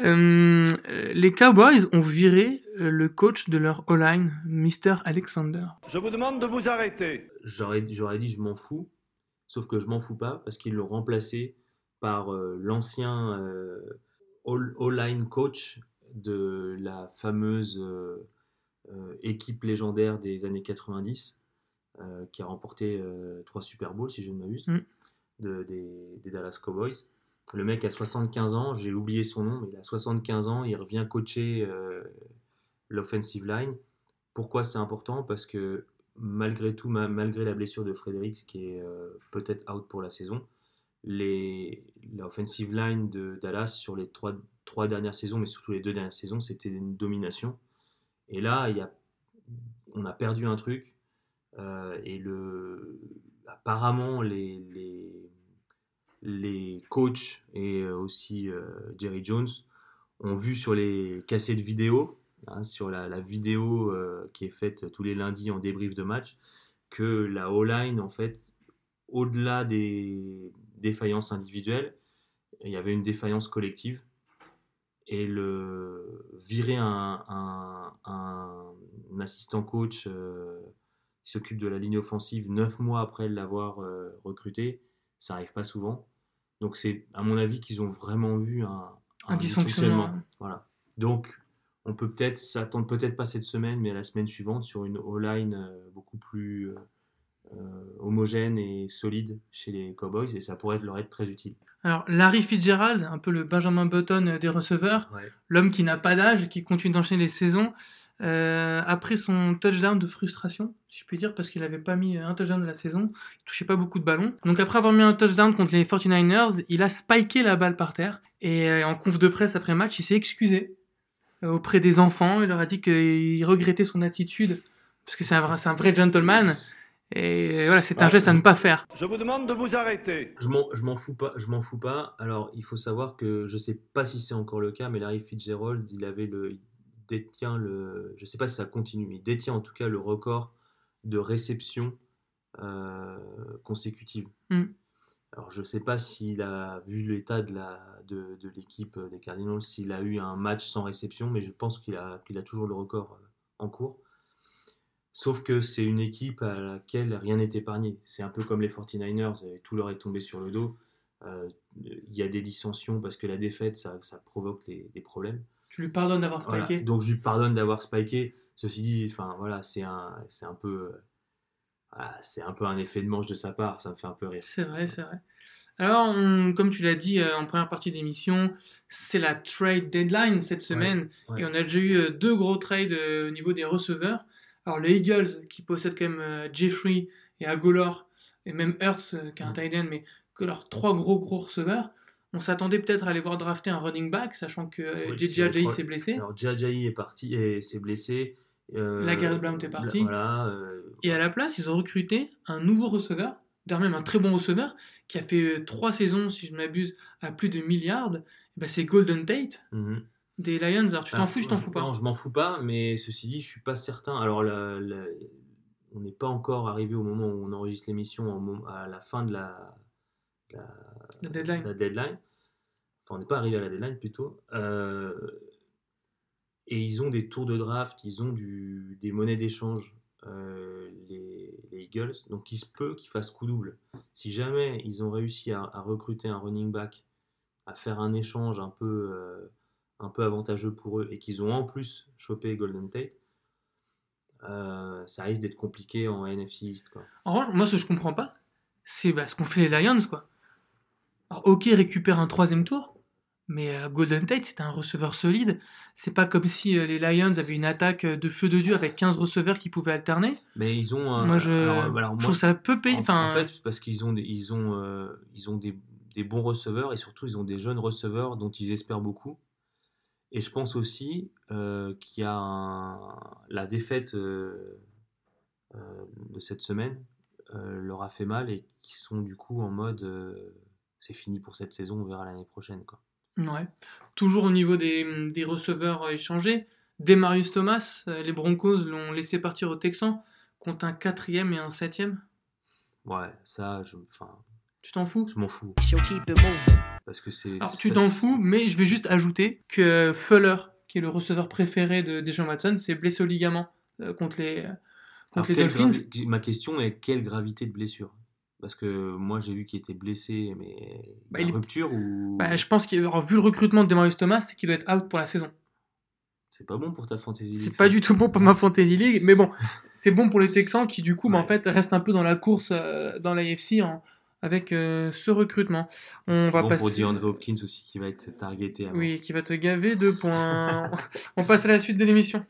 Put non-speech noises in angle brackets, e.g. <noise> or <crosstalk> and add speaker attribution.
Speaker 1: Euh, les Cowboys ont viré euh, le coach de leur O-line, Mr. Alexander.
Speaker 2: Je vous demande de vous arrêter.
Speaker 3: J'aurais j'aurais dit je m'en fous, sauf que je m'en fous pas parce qu'ils l'ont remplacé par euh, l'ancien euh, all-line coach de la fameuse euh, euh, équipe légendaire des années 90 euh, qui a remporté euh, trois Super Bowls si je ne m'abuse
Speaker 1: Mm.
Speaker 3: de- des, des Dallas Cowboys. Le mec a 75 ans, j'ai oublié son nom, mais il a 75 ans, il revient coacher euh, l'offensive line. Pourquoi c'est important? Parce que malgré tout, ma- malgré la blessure de Fredericks qui est euh, peut-être out pour la saison, l'offensive line de Dallas sur les trois, trois dernières saisons, mais surtout les deux dernières saisons, c'était une domination. Et là, y a, on a perdu un truc. euh, et le, apparemment, les, les, les coachs et euh, aussi euh, Jerry Jones ont vu sur les cassettes vidéo, hein, sur la, vidéo euh, qui est faite tous les lundis en débrief de match, que la O-line, en fait, au-delà des défaillances individuelles, il y avait une défaillance collective. Et le virer un, assistant coach qui s'occupe de la ligne offensive neuf mois après l'avoir recruté, ça arrive pas souvent. Donc c'est à mon avis qu'ils ont vraiment vu un,
Speaker 1: Un dysfonctionnement.
Speaker 3: Voilà. Donc on peut peut-être s'attendre peut-être pas cette semaine, mais à la semaine suivante sur une O-line euh, beaucoup plus euh, homogène et solide chez les Cowboys et ça pourrait leur être très utile.
Speaker 1: Alors, Larry Fitzgerald, un peu le Benjamin Button des receveurs,
Speaker 3: Ouais.
Speaker 1: l'homme qui n'a pas d'âge et qui continue d'enchaîner les saisons, euh, après son touchdown de frustration, si je puis dire, parce qu'il n'avait pas mis un touchdown de la saison, il touchait pas beaucoup de ballons. Donc après avoir mis un touchdown contre les 49ers, il a spiké la balle par terre. Et euh, en conf de presse après match, il s'est excusé euh, auprès des enfants. Il leur a dit qu'il regrettait son attitude, parce que c'est un, vrai- c'est un vrai gentleman. Et voilà, c'est un
Speaker 3: Ouais,
Speaker 1: geste à ne pas faire.
Speaker 2: Je vous demande de vous arrêter.
Speaker 3: Je m'en, je m'en fous pas. Je m'en fous pas. Alors, il faut savoir que je sais pas si c'est encore le cas, mais Larry Fitzgerald, il avait le, il détient le, je sais pas si ça continue, mais il détient en tout cas le record de réception euh, consécutive.
Speaker 1: Mm.
Speaker 3: Alors, je sais pas s'il a vu l'état de la, de, de l'équipe des Cardinals, s'il a eu un match sans réception, mais je pense qu'il a, qu'il a toujours le record euh, en cours. Sauf que c'est une équipe à laquelle rien n'est épargné. C'est un peu comme les 49ers, et tout leur est tombé sur le dos. Euh, Il y a des dissensions parce que la défaite, ça, ça provoque des, problèmes.
Speaker 1: Tu lui pardonnes d'avoir
Speaker 3: Voilà.
Speaker 1: spiké?
Speaker 3: Donc je lui pardonne d'avoir spiké. Ceci dit, enfin voilà, c'est un, c'est un peu, euh, voilà, c'est un peu un effet de manche de sa part. Ça me fait un peu rire.
Speaker 1: C'est vrai, c'est vrai. Alors, on- comme tu l'as dit euh, en première partie d'émission, c'est la trade deadline cette semaine.
Speaker 3: ouais.
Speaker 1: Et on a déjà eu euh, deux gros trades euh, au niveau des receveurs. Alors, les Eagles, qui possèdent quand même euh, Jeffrey et Agolor, et même Hurts, euh, qui est un
Speaker 3: Mm.
Speaker 1: tight end, mais que leurs trois gros gros receveurs, on s'attendait peut-être à aller voir drafter un running back, sachant que euh,
Speaker 3: Oui,
Speaker 1: JJ s'est blessé.
Speaker 3: Alors Jai est parti et s'est blessé. Euh,
Speaker 1: La Garrett Blount est partie.
Speaker 3: Voilà. euh,
Speaker 1: Et à la place, ils ont recruté un nouveau receveur, d'ailleurs même un très bon receveur, qui a fait trois saisons, si je ne m'abuse, à plus de milliards. Ben, c'est Golden Tate
Speaker 3: mhm.
Speaker 1: Des Lions. Alors tu t'en
Speaker 3: Ah,
Speaker 1: fous, je t'en fous pas.
Speaker 3: Non, je m'en fous pas, mais ceci dit, je suis pas certain. Alors, la- la- on n'est pas encore arrivé au moment où on enregistre l'émission, à la fin de la, la,
Speaker 1: deadline.
Speaker 3: la deadline. Enfin, on n'est pas arrivé à la deadline plutôt. Euh, et ils ont des tours de draft, ils ont du, des monnaies d'échange, euh, les, les Eagles. Donc, il se peut qu'ils fassent coup double. Si jamais ils ont réussi à, à recruter un running back, à faire un échange un peu, euh, un peu avantageux pour eux, et qu'ils ont en plus chopé Golden Tate, euh, ça risque d'être compliqué en NFC East. Quoi.
Speaker 1: En revanche, moi, ce que je comprends pas, c'est bah, ce qu'ont fait les Lions, quoi. Alors, ok, récupère un troisième tour, mais euh, Golden Tate, c'était un receveur solide. C'est pas comme si euh, les Lions avaient une attaque de feu de Dieu avec 15 receveurs qui pouvaient alterner.
Speaker 3: Mais ils ont.
Speaker 1: moi, je,
Speaker 3: alors, alors,
Speaker 1: je
Speaker 3: moi,
Speaker 1: trouve ça peu payé.
Speaker 3: En, fait, parce qu'ils ont, des, ils ont, ils ont des, des bons receveurs et surtout ils ont des jeunes receveurs dont ils espèrent beaucoup. Et je pense aussi euh, qu'il y a un- la défaite euh, euh, de cette semaine leur a fait mal et qui sont du coup en mode c'est fini pour cette saison, on verra l'année prochaine. Quoi.
Speaker 1: Ouais. Toujours au niveau des, des receveurs échangés, Demarius Thomas, les Broncos l'ont laissé partir au Texan contre un quatrième et un septième.
Speaker 3: Ouais, ça, je, enfin,
Speaker 1: Tu t'en fous?
Speaker 3: Je m'en fous. Parce que c'est.
Speaker 1: Alors, tu t'en fous, mais je vais juste ajouter que Fuller, qui est le receveur préféré de Deshaun Watson, s'est blessé au ligament euh, contre les,
Speaker 3: Alors,
Speaker 1: contre les
Speaker 3: quelle
Speaker 1: Dolphins.
Speaker 3: gravi- Ma question est quelle gravité de blessure? Parce que moi, j'ai vu qu'il était blessé, mais.
Speaker 1: Bah, il
Speaker 3: rupture ou.
Speaker 1: Bah, je pense qu'il vu le recrutement de Demarius Thomas, c'est qu'il doit être out pour la saison.
Speaker 3: C'est pas bon pour ta fantasy league.
Speaker 1: C'est pas du tout bon pour ma fantasy league, mais bon, <laughs> c'est bon pour les Texans qui du coup, bah, en
Speaker 3: Ouais.
Speaker 1: fait, restent un peu dans la course euh, dans l'AFC en- avec euh, ce recrutement. On va
Speaker 3: bon
Speaker 1: passer.
Speaker 3: pour DeAndre Hopkins aussi qui va être targeté. avant.
Speaker 1: Oui, qui va te gaver de points. <laughs> On passe à la suite de l'émission.